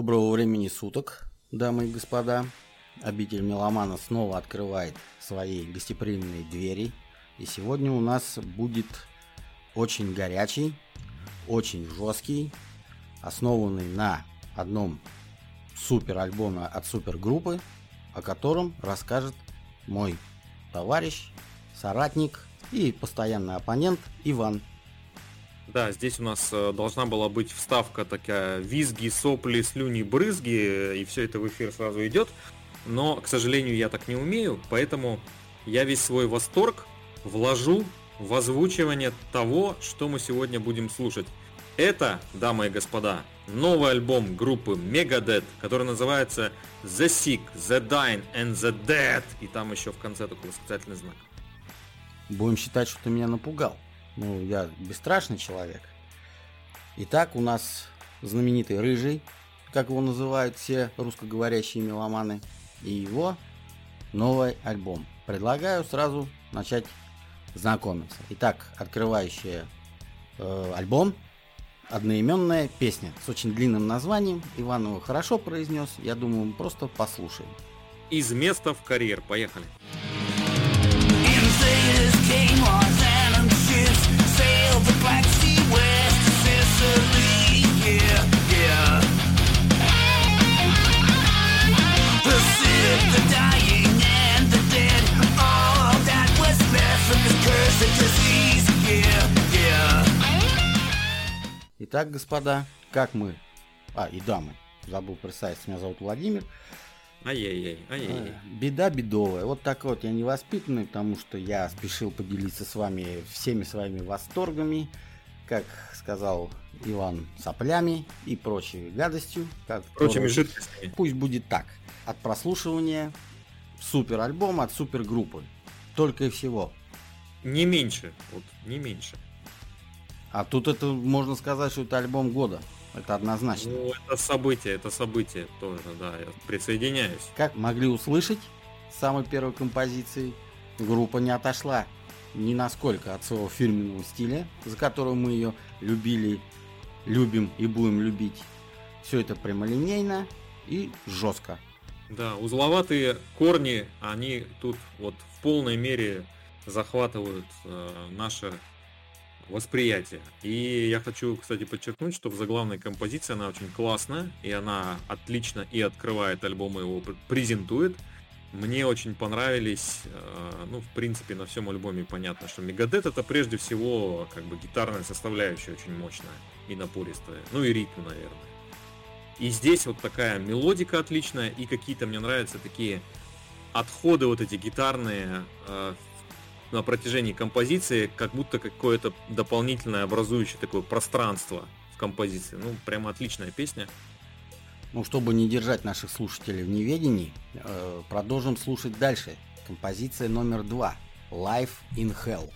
Доброго времени суток, дамы и господа. Обитель Меломана снова открывает свои гостеприимные двери. И сегодня у нас будет очень горячий, очень жесткий, основанный на одном супер альбоме от супергруппы, о котором расскажет мой товарищ, соратник и постоянный оппонент Иван. Да, здесь у нас э, должна была быть вставка такая визги, сопли, слюни, брызги, и все это в эфир сразу идет. Но, к сожалению, я так не умею, поэтому я весь свой восторг вложу в озвучивание того, что мы сегодня будем слушать. Это, дамы и господа, новый альбом группы Megadeth, который называется The Sick, The Dying and The Dead. И там еще в конце такой восклицательный знак. Будем считать, что ты меня напугал. Ну, я бесстрашный человек. Итак, у нас знаменитый Рыжий, как его называют все русскоговорящие меломаны, и его новый альбом. Предлагаю сразу начать знакомиться. Итак, открывающая э, альбом одноименная песня с очень длинным названием. Иван его хорошо произнес. Я думаю, мы просто послушаем. Из места в карьер. Поехали. Итак, господа, как мы... А, и дамы. Забыл представиться, меня зовут Владимир. Ай-яй-яй, ай-яй-яй. Э, Беда бедовая. Вот так вот я невоспитанный, потому что я спешил поделиться с вами всеми своими восторгами, как сказал Иван, соплями и прочей гадостью. Как Прочими жидкостями. Пусть будет так. От прослушивания супер альбом от супер группы. Только и всего. Не меньше, вот, не меньше. А тут это можно сказать, что это альбом года. Это однозначно. Ну, это событие, это событие тоже, да, я присоединяюсь. Как могли услышать с самой первой композиции, группа не отошла ни насколько от своего фирменного стиля, за которого мы ее любили, любим и будем любить. Все это прямолинейно и жестко. Да, узловатые корни, они тут вот в полной мере захватывают э, наше восприятие. И я хочу, кстати, подчеркнуть, что в заглавной композиции она очень классная, и она отлично и открывает альбом, и его презентует. Мне очень понравились, э, ну, в принципе, на всем альбоме понятно, что Мегадет это прежде всего как бы гитарная составляющая очень мощная и напористая, ну и ритм, наверное. И здесь вот такая мелодика отличная, и какие-то мне нравятся такие отходы вот эти гитарные э, на протяжении композиции, как будто какое-то дополнительное образующее такое пространство в композиции. Ну, прямо отличная песня. Ну, чтобы не держать наших слушателей в неведении, э, продолжим слушать дальше. Композиция номер два. Life in Hell.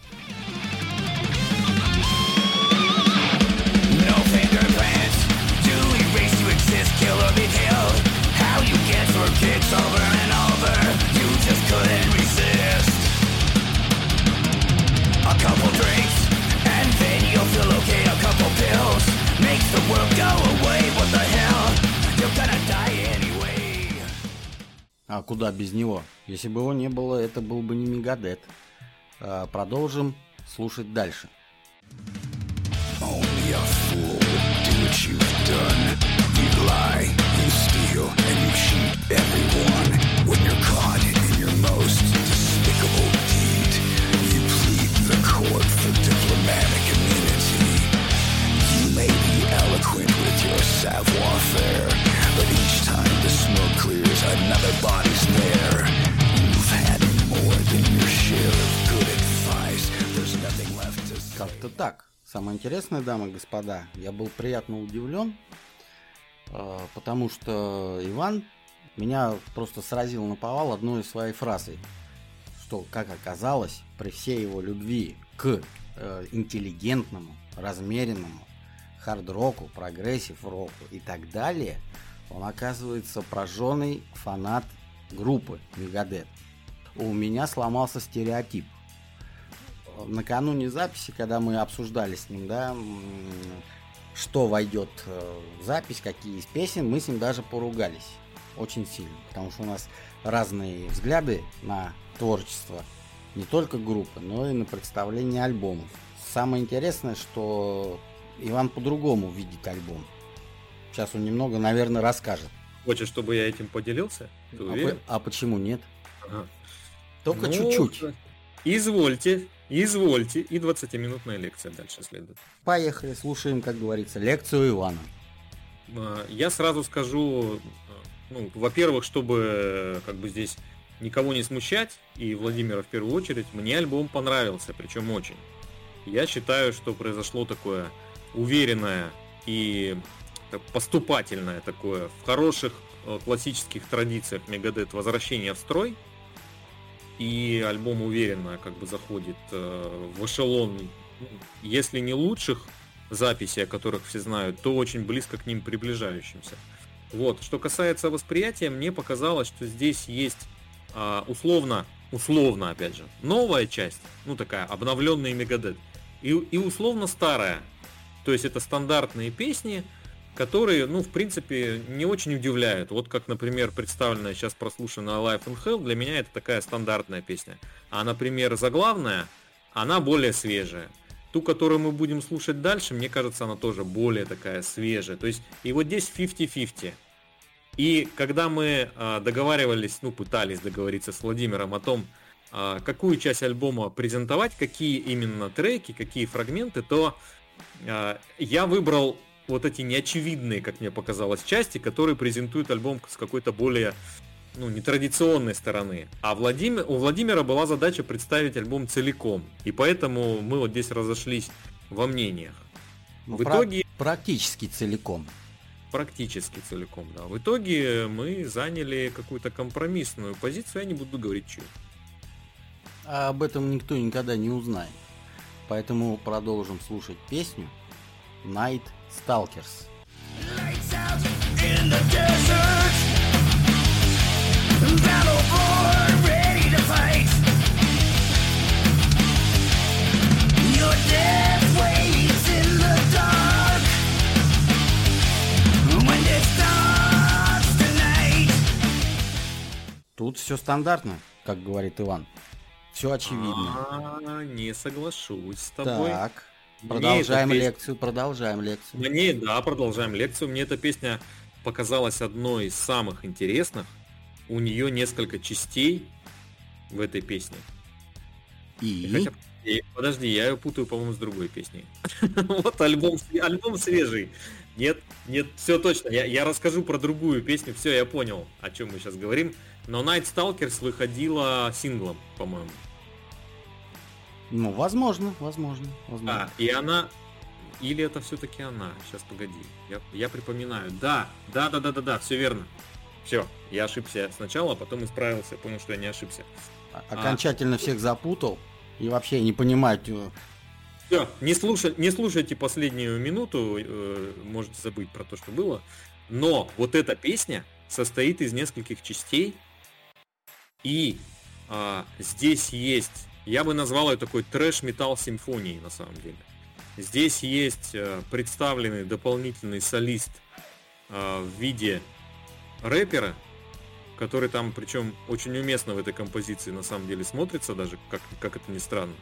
Куда без него? Если бы его не было, это был бы не Мегадет. А, продолжим слушать дальше. Your savoir-faire, but Как-то так. Самое интересное, дамы и господа, я был приятно удивлен, потому что Иван меня просто сразил на повал одной своей фразой, что, как оказалось, при всей его любви к э, интеллигентному, размеренному хард-року, прогрессив-року и так далее, он оказывается прожженный фанат группы Мегадет. У меня сломался стереотип накануне записи, когда мы обсуждали с ним, да, что войдет э, в запись, какие из песен, мы с ним даже поругались очень сильно, потому что у нас разные взгляды на творчество не только группы, но и на представление альбомов. Самое интересное, что Иван по-другому видит альбом. Сейчас он немного, наверное, расскажет. Хочешь, чтобы я этим поделился? Ты а, а почему нет? Ага. Только ну, чуть-чуть. Извольте, извольте. И 20-минутная лекция дальше следует. Поехали, слушаем, как говорится, лекцию Ивана. А, я сразу скажу, ну, во-первых, чтобы как бы здесь никого не смущать, и Владимира в первую очередь, мне альбом понравился, причем очень. Я считаю, что произошло такое уверенное и поступательное такое в хороших э, классических традициях Мегадет возвращение в строй. И альбом уверенно как бы заходит э, в эшелон, если не лучших записей, о которых все знают, то очень близко к ним приближающимся. Вот. Что касается восприятия, мне показалось, что здесь есть а, условно, условно, опять же, новая часть, ну такая, обновленный Мегадет, и, и условно старая. То есть это стандартные песни, которые, ну, в принципе, не очень удивляют. Вот как, например, представленная сейчас прослушанная Life in Hell, для меня это такая стандартная песня. А, например, заглавная, она более свежая. Ту, которую мы будем слушать дальше, мне кажется, она тоже более такая свежая. То есть, и вот здесь 50-50. И когда мы а, договаривались, ну, пытались договориться с Владимиром о том, а, какую часть альбома презентовать, какие именно треки, какие фрагменты, то а, я выбрал вот эти неочевидные, как мне показалось, части, которые презентуют альбом с какой-то более ну, нетрадиционной стороны. А Владимир, у Владимира была задача представить альбом целиком. И поэтому мы вот здесь разошлись во мнениях. Ну, в итоге... Практически целиком. Практически целиком, да. В итоге мы заняли какую-то компромиссную позицию, я не буду говорить чью. А об этом никто никогда не узнает. Поэтому продолжим слушать песню Night Dark Тут все стандартно, как говорит Иван. Все очевидно. А, не соглашусь с тобой. Так, продолжаем песня... лекцию, продолжаем лекцию. Мне, да, продолжаем лекцию. Мне эта песня показалась одной из самых интересных. У нее несколько частей в этой песне. И? Хотя... Подожди, я ее путаю, по-моему, с другой песней. вот альбом, альбом свежий. Нет, нет, все точно. Я, я расскажу про другую песню. Все, я понял, о чем мы сейчас говорим. Но Night Stalkers выходила синглом, по-моему. Ну, возможно, возможно, возможно. А, и она... Или это все-таки она? Сейчас, погоди. Я, я припоминаю. Да, да, да, да, да, да, все верно. Все, я ошибся сначала, а потом исправился, понял, что я не ошибся. Окончательно а, всех запутал и вообще не понимать. Э, все, не, слушай, не слушайте последнюю минуту, э, можете забыть про то, что было. Но вот эта песня состоит из нескольких частей, и а, здесь есть, я бы назвал ее такой трэш-металл симфонией на самом деле. Здесь есть а, представленный дополнительный солист а, в виде рэпера, который там, причем очень уместно в этой композиции на самом деле смотрится, даже как, как это ни странно.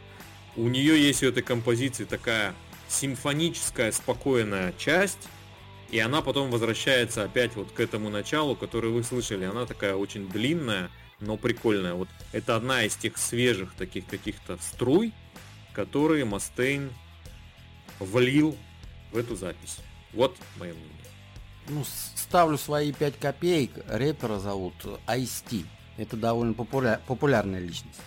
У нее есть у этой композиции такая симфоническая спокойная часть, и она потом возвращается опять вот к этому началу, который вы слышали. Она такая очень длинная, но прикольная. Вот это одна из тех свежих таких каких-то струй, которые Мастейн влил в эту запись. Вот мое мнение. Ну, ставлю свои 5 копеек. Рэпера зовут Ice-T. Это довольно популя... популярная личность.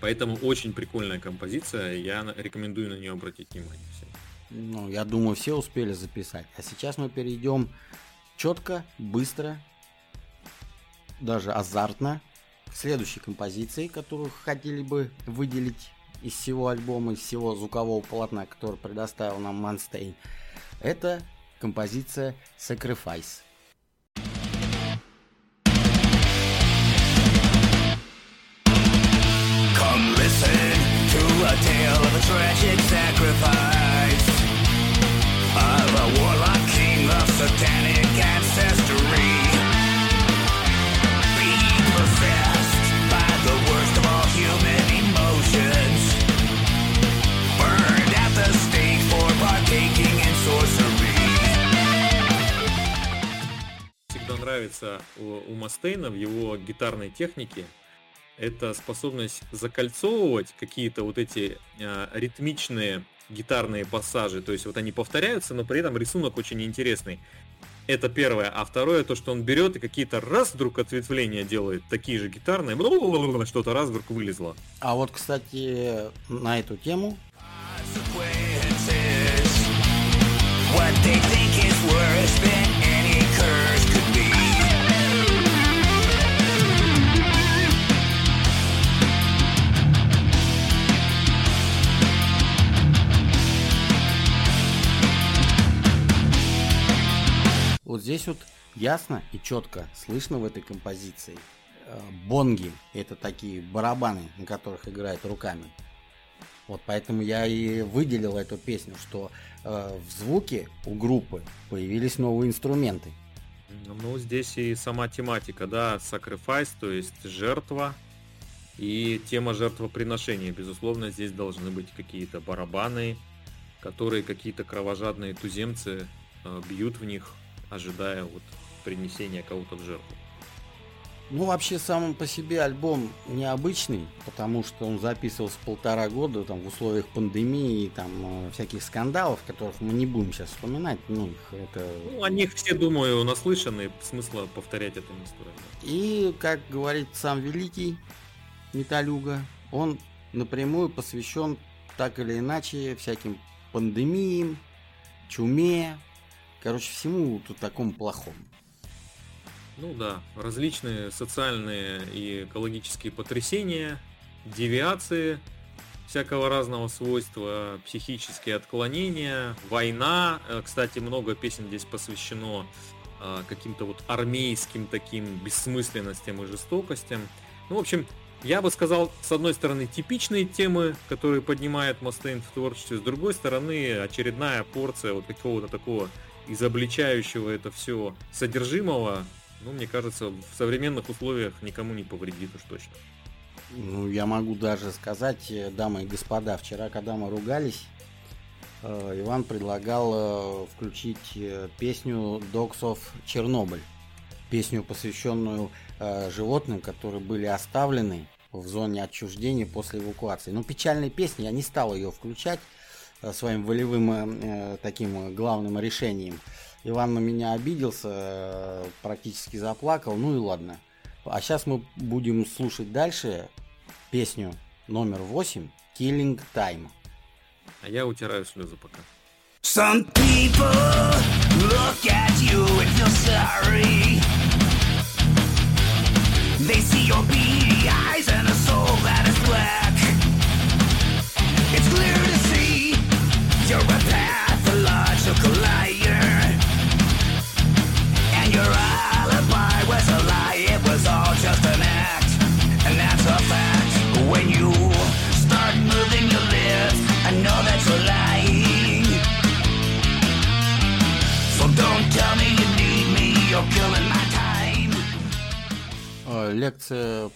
Поэтому очень прикольная композиция. Я рекомендую на нее обратить внимание всем. Ну, я думаю, все успели записать. А сейчас мы перейдем четко, быстро даже азартно к следующей композиции, которую хотели бы выделить из всего альбома, из всего звукового полотна, который предоставил нам Манстейн. Это композиция Sacrifice. Tale of a tragic sacrifice of нравится у, у Мастейна в его гитарной технике, это способность закольцовывать какие-то вот эти э, ритмичные гитарные пассажи. То есть вот они повторяются, но при этом рисунок очень интересный. Это первое. А второе, то, что он берет и какие-то раз вдруг ответвления делает, такие же гитарные, что-то раз вдруг вылезло. А вот, кстати, на эту тему What they think is worse than Вот здесь вот ясно и четко слышно в этой композиции. Э, бонги – это такие барабаны, на которых играют руками. Вот поэтому я и выделил эту песню, что э, в звуке у группы появились новые инструменты. Ну, здесь и сама тематика, да, sacrifice, то есть жертва, и тема жертвоприношения. Безусловно, здесь должны быть какие-то барабаны, которые какие-то кровожадные туземцы э, бьют в них, ожидая вот принесения кого-то в жертву. Ну, вообще, сам по себе альбом необычный, потому что он записывался полтора года там, в условиях пандемии, там, э, всяких скандалов, которых мы не будем сейчас вспоминать. Ну, их это... ну о них все, думаю, наслышаны, смысла повторять это не стоит. И, как говорит сам великий Металюга, он напрямую посвящен так или иначе всяким пандемиям, чуме, короче, всему тут такому плохому. Ну да, различные социальные и экологические потрясения, девиации всякого разного свойства, психические отклонения, война. Э, кстати, много песен здесь посвящено э, каким-то вот армейским таким бессмысленностям и жестокостям. Ну, в общем, я бы сказал, с одной стороны, типичные темы, которые поднимает Мастейн в творчестве, с другой стороны, очередная порция вот какого-то такого изобличающего это все содержимого, ну, мне кажется, в современных условиях никому не повредит уж точно. Ну, я могу даже сказать, э, дамы и господа, вчера, когда мы ругались, э, Иван предлагал э, включить песню Dogs of Chernobyl. Песню, посвященную животным, которые были оставлены в зоне отчуждения после эвакуации. Но печальная песня, я не стал ее включать своим волевым таким главным решением. Иван на меня обиделся, э, практически заплакал, ну и ладно. А сейчас мы будем слушать дальше песню номер 8 Killing Time. А я утираю слезы пока. Some people look at you and feel sorry. They see your beady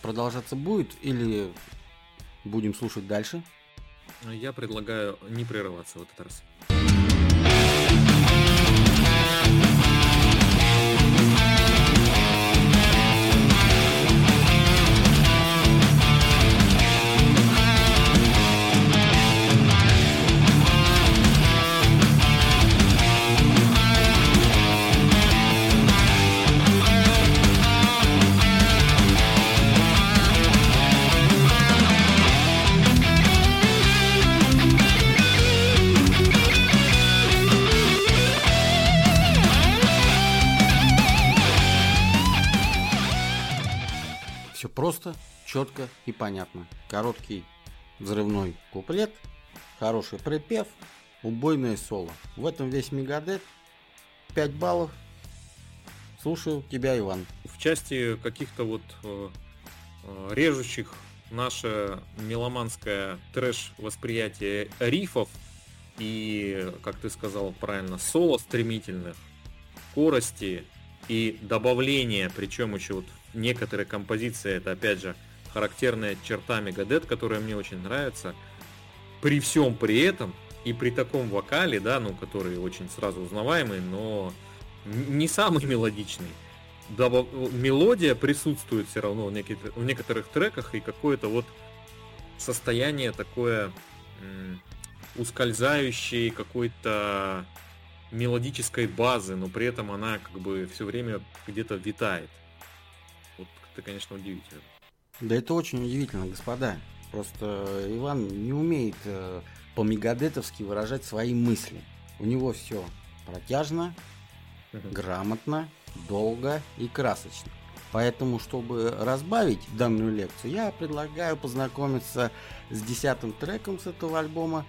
продолжаться будет или будем слушать дальше? Я предлагаю не прерываться в этот раз. Просто, четко и понятно. Короткий взрывной куплет, хороший припев, убойное соло. В этом весь Мегадет. 5 баллов. Слушаю тебя, Иван. В части каких-то вот э, э, режущих наше меломанское трэш-восприятие рифов и, как ты сказал правильно, соло стремительных, скорости и добавления, причем еще вот некоторые композиции, это опять же характерная черта Мегадет, которая мне очень нравится. При всем при этом и при таком вокале, да, ну, который очень сразу узнаваемый, но не самый мелодичный, добав... мелодия присутствует все равно в, неких... в некоторых треках и какое-то вот состояние такое м- ускользающей какой-то мелодической базы, но при этом она как бы все время где-то витает. Это, конечно, удивительно. Да это очень удивительно, господа. Просто Иван не умеет э, по-мегадетовски выражать свои мысли. У него все протяжно, грамотно, долго и красочно. Поэтому, чтобы разбавить данную лекцию, я предлагаю познакомиться с десятым треком с этого альбома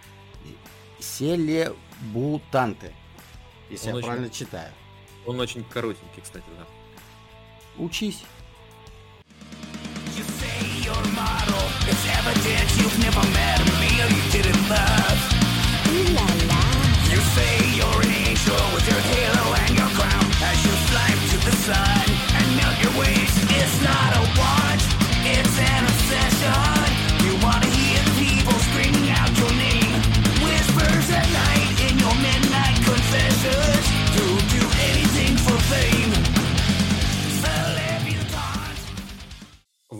Селебутанте. Если Он я очень- правильно читаю. Он очень коротенький, кстати, да. Учись. You say you're a model. It's evident you've never met me or you didn't love. Ooh la la. You say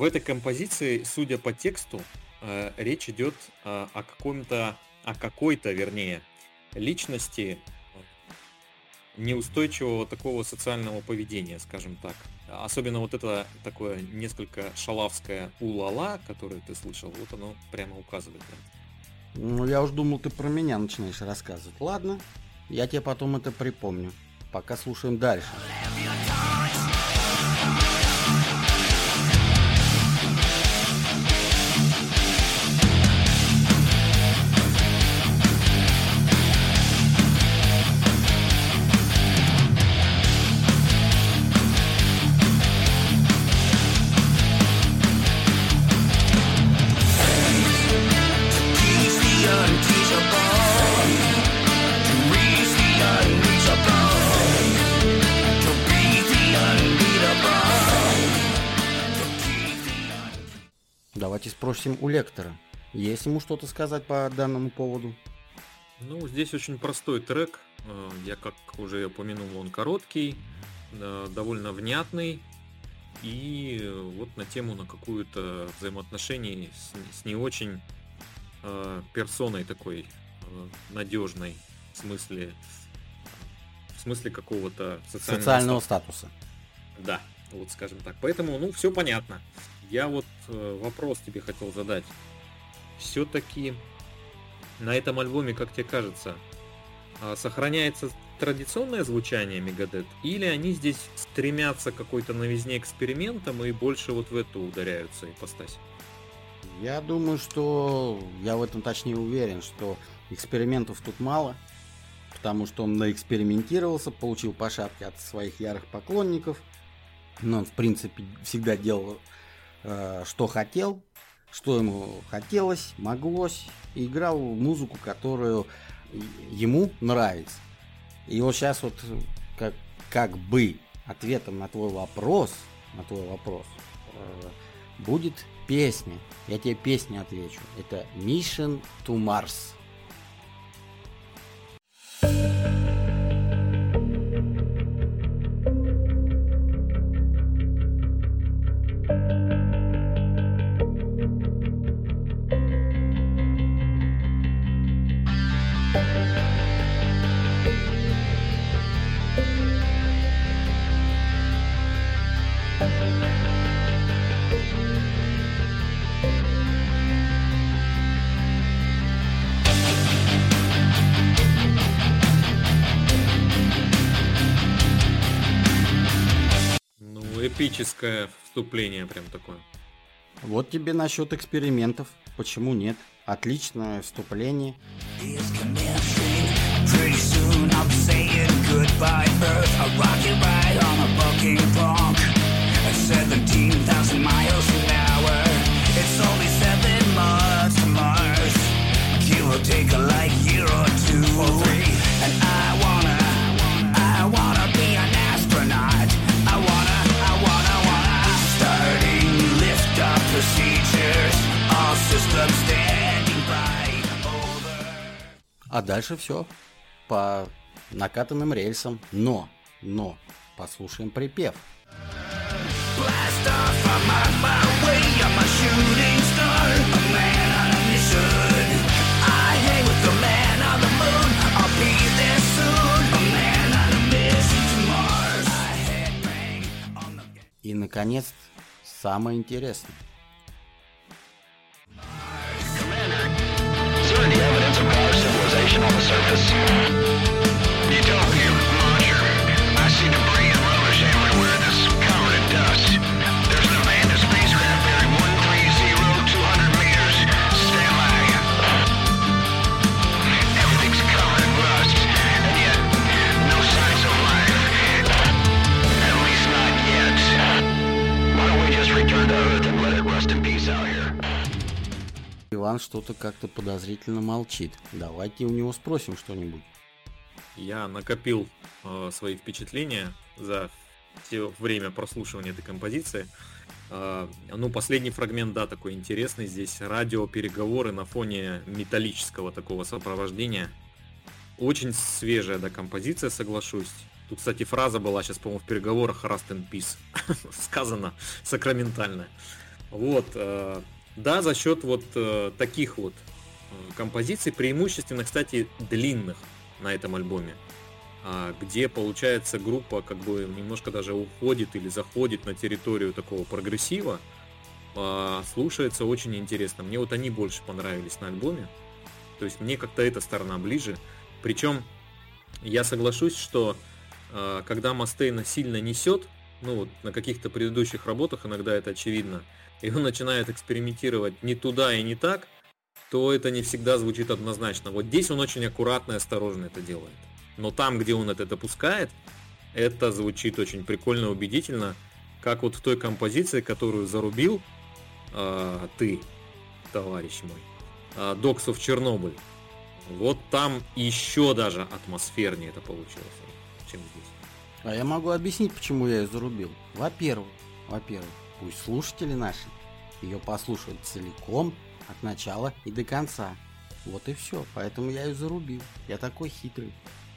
этой композиции, судя по тексту, э, речь идет э, о каком-то, о какой-то, вернее, личности э, неустойчивого такого социального поведения, скажем так. Особенно вот это такое несколько шалавское улала, которое ты слышал, вот оно прямо указывает. Ну, я уж думал, ты про меня начинаешь рассказывать. Ладно, я тебе потом это припомню. Пока слушаем дальше. Teach спросим у лектора. Есть ему что-то сказать по данному поводу? Ну, здесь очень простой трек. Э, Я, как уже упомянул, он короткий, э, довольно внятный. И вот на тему на какую-то взаимоотношений с, с не очень э, персоной такой э, надежной в смысле в смысле какого-то социального, Социального статуса. статуса. Да, вот скажем так. Поэтому, ну, все понятно. Я вот э, вопрос тебе хотел задать. Все-таки на этом альбоме, как тебе кажется, а, сохраняется традиционное звучание Мегадет, или они здесь стремятся какой-то новизне экспериментом и больше вот в эту ударяются ипостась? Я думаю, что я в этом точнее уверен, что экспериментов тут мало, потому что он наэкспериментировался, получил по шапке от своих ярых поклонников. Но он, в принципе, всегда делал, что хотел, что ему хотелось, моглось, и играл музыку, которую ему нравится. И вот сейчас вот как, как бы ответом на твой вопрос, на твой вопрос, э, будет песня. Я тебе песню отвечу. Это Mission to Mars. Ну, эпическое вступление прям такое. Вот тебе насчет экспериментов. Почему нет? Отличное вступление. is commencing. Pretty soon I'll be saying goodbye, Earth. A rocket ride on a bucking bronc at 17,000 miles an hour. It's only seven months to Mars. It will take a like year or two or three. А дальше все по накатанным рельсам. Но, но, послушаем припев. И, наконец, самое интересное. station on the surface. You don't Иван что-то как-то подозрительно молчит. Давайте у него спросим что-нибудь. Я накопил э, свои впечатления за все время прослушивания этой композиции. Э, ну, последний фрагмент, да, такой интересный. Здесь радиопереговоры на фоне металлического такого сопровождения. Очень свежая, да, композиция, соглашусь. Тут, кстати, фраза была сейчас, по-моему, в переговорах Rust in Peace. Сказано сакраментально. Вот. э, да, за счет вот э, таких вот э, композиций, преимущественно, кстати, длинных на этом альбоме, а, где, получается, группа как бы немножко даже уходит или заходит на территорию такого прогрессива, а, слушается очень интересно. Мне вот они больше понравились на альбоме. То есть мне как-то эта сторона ближе. Причем я соглашусь, что а, когда Мастейна сильно несет, ну вот на каких-то предыдущих работах иногда это очевидно, и он начинает экспериментировать не туда и не так, то это не всегда звучит однозначно. Вот здесь он очень аккуратно и осторожно это делает. Но там, где он это допускает, это звучит очень прикольно убедительно, как вот в той композиции, которую зарубил а, ты, товарищ мой, а, Dogs Чернобыль. Вот там еще даже атмосфернее это получилось, чем здесь. А я могу объяснить, почему я ее зарубил. Во-первых, во-первых, пусть слушатели наши ее послушают целиком от начала и до конца. Вот и все. Поэтому я ее зарубил. Я такой хитрый.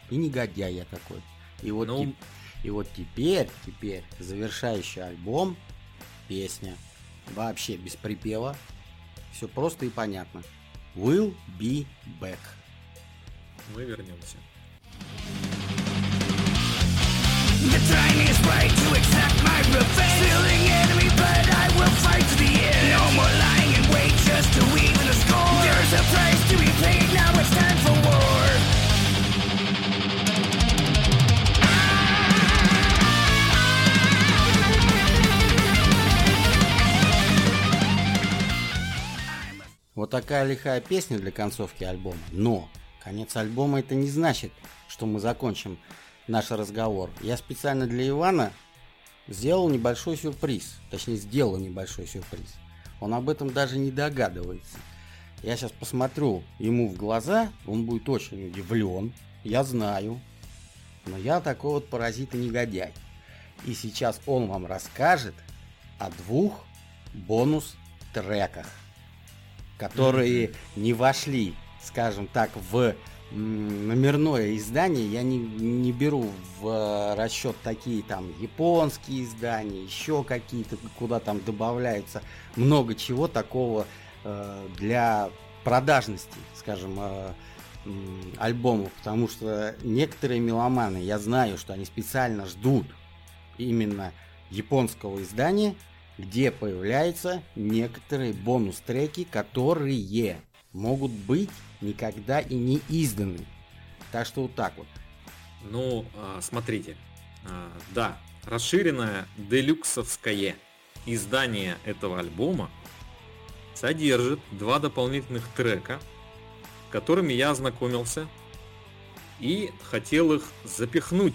И негодяй я такой. И вот, Ну- теп- и вот теперь, теперь, завершающий альбом, песня. Вообще без припева. Все просто и понятно. Will be back. Мы вернемся. The time is right to exact my revenge. Feeling enemy, Вот такая лихая песня для концовки альбома. Но конец альбома это не значит, что мы закончим наш разговор. Я специально для Ивана сделал небольшой сюрприз. Точнее, сделал небольшой сюрприз. Он об этом даже не догадывается. Я сейчас посмотрю ему в глаза, он будет очень удивлен. Я знаю. Но я такой вот паразит и сейчас он вам расскажет о двух бонус-треках которые не вошли, скажем так, в номерное издание. Я не, не беру в э, расчет такие там японские издания, еще какие-то, куда там добавляется много чего такого э, для продажности, скажем, э, альбомов, потому что некоторые меломаны, я знаю, что они специально ждут именно японского издания, где появляются некоторые бонус-треки, которые могут быть никогда и не изданы. Так что вот так вот. Ну, а, смотрите, А, да, расширенное делюксовское издание этого альбома содержит два дополнительных трека, которыми я ознакомился и хотел их запихнуть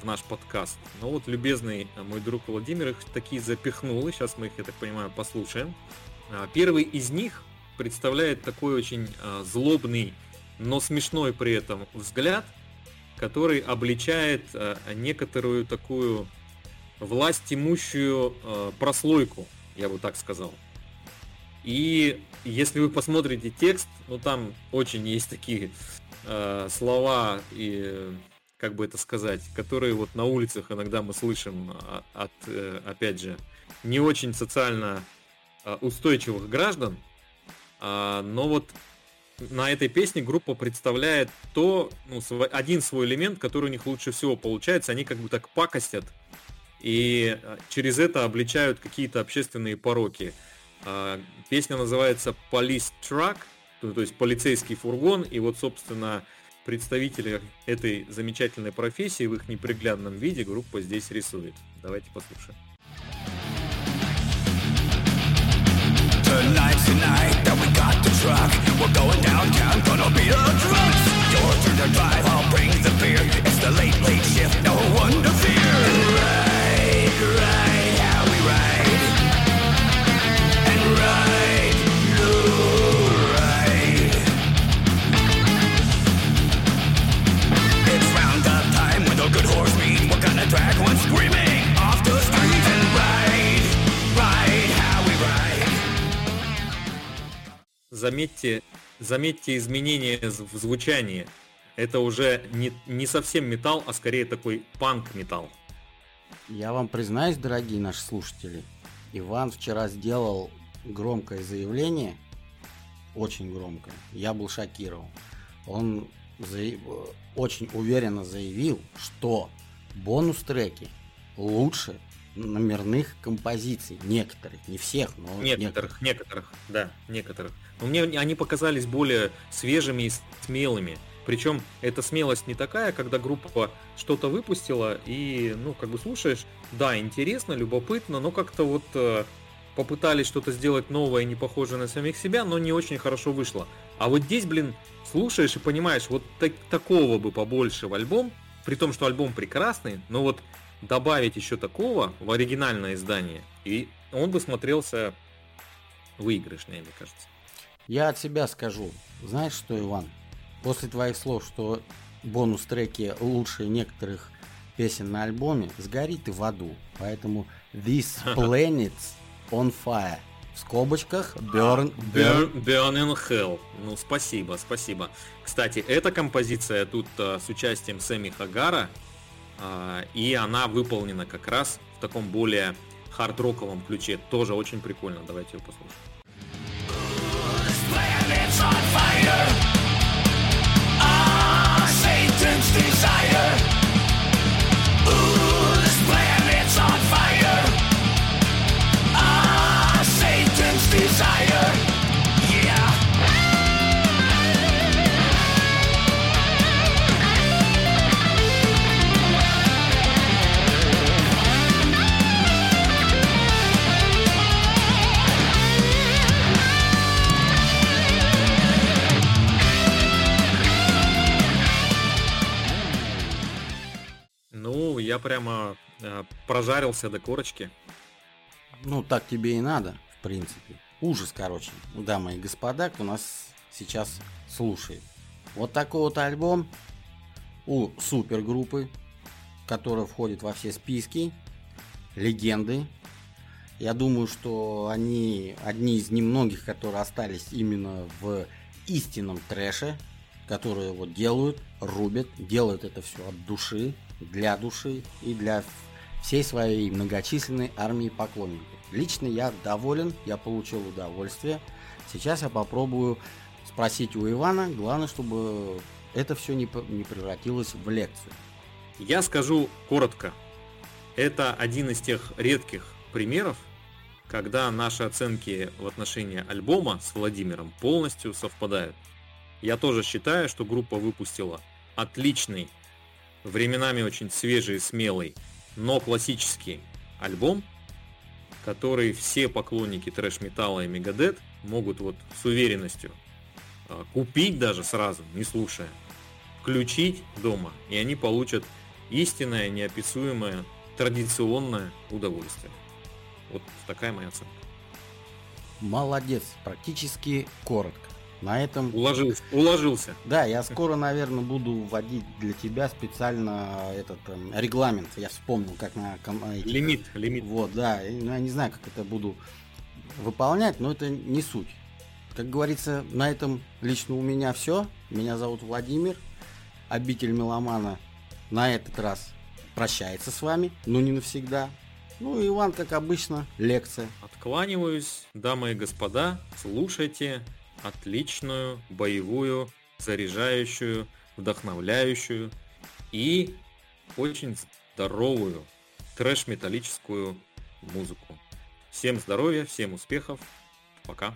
в наш подкаст. Но вот любезный а, мой друг Владимир их такие запихнул, и сейчас мы их, я так понимаю, послушаем. Первый из них представляет такой очень а, злобный, но смешной при этом взгляд, который обличает э, некоторую такую власть имущую э, прослойку, я бы так сказал. И если вы посмотрите текст, ну там очень есть такие э, слова и как бы это сказать, которые вот на улицах иногда мы слышим от, э, опять же, не очень социально устойчивых граждан, но вот на этой песне группа представляет то, ну, один свой элемент, который у них лучше всего получается. Они как бы так пакостят и через это обличают какие-то общественные пороки. Песня называется Police Truck, то есть полицейский фургон, и вот, собственно, представители этой замечательной профессии в их неприглядном виде группа здесь рисует. Давайте послушаем. Tonight's the the truck. We're going downtown, gonna be a drunks Your turn to drive, I'll bring the beer. It's the late, late shift, no one to fear. Ride, ride, how we ride. And ride, no ride. It's roundup time with a good horse meat We're gonna drag one screaming Заметьте, заметьте изменения в звучании. Это уже не, не совсем металл, а скорее такой панк-металл. Я вам признаюсь, дорогие наши слушатели, Иван вчера сделал громкое заявление, очень громкое. Я был шокирован. Он заяв... очень уверенно заявил, что бонус-треки лучше номерных композиций. Некоторых, не всех, но некоторых. Некоторых, некоторых, да, некоторых. Но мне они показались более свежими и смелыми. Причем эта смелость не такая, когда группа что-то выпустила и, ну, как бы слушаешь, да, интересно, любопытно, но как-то вот э, попытались что-то сделать новое, не похожее на самих себя, но не очень хорошо вышло. А вот здесь, блин, слушаешь и понимаешь, вот так, такого бы побольше в альбом, при том, что альбом прекрасный, но вот добавить еще такого в оригинальное издание, и он бы смотрелся выигрышнее, мне кажется. Я от себя скажу. Знаешь что, Иван? После твоих слов, что бонус-треки лучше некоторых песен на альбоме, сгори ты в аду. Поэтому This Planet's on Fire. В скобочках Burn, burn, burn in Hell. Ну, спасибо, спасибо. Кстати, эта композиция тут а, с участием Сэмми Хагара, а, и она выполнена как раз в таком более хард-роковом ключе. Тоже очень прикольно. Давайте ее послушаем. Ah, Satan's desire. Прямо э, прожарился до корочки. Ну, так тебе и надо, в принципе. Ужас, короче, дамы и господа, кто нас сейчас слушает. Вот такой вот альбом у супергруппы, которая входит во все списки, легенды. Я думаю, что они одни из немногих, которые остались именно в истинном трэше, которые вот делают, рубят, делают это все от души, для души и для всей своей многочисленной армии поклонников. Лично я доволен, я получил удовольствие. Сейчас я попробую спросить у Ивана, главное, чтобы это все не, превратилось в лекцию. Я скажу коротко. Это один из тех редких примеров, когда наши оценки в отношении альбома с Владимиром полностью совпадают. Я тоже считаю, что группа выпустила отличный временами очень свежий и смелый, но классический альбом, который все поклонники трэш-металла и Мегадет могут вот с уверенностью а, купить даже сразу, не слушая, включить дома, и они получат истинное, неописуемое, традиционное удовольствие. Вот такая моя оценка. Молодец, практически коротко. На этом... Уложился. Уложился. Да, я скоро, наверное, буду вводить для тебя специально этот э, регламент. Я вспомнил, как на... Эти... Лимит, лимит. Вот, да. Ну, я не знаю, как это буду выполнять, но это не суть. Как говорится, на этом лично у меня все. Меня зовут Владимир, обитель меломана на этот раз прощается с вами, но не навсегда. Ну и Иван, как обычно, лекция. Откланиваюсь, дамы и господа, слушайте отличную, боевую, заряжающую, вдохновляющую и очень здоровую трэш-металлическую музыку. Всем здоровья, всем успехов. Пока.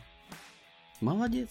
Молодец.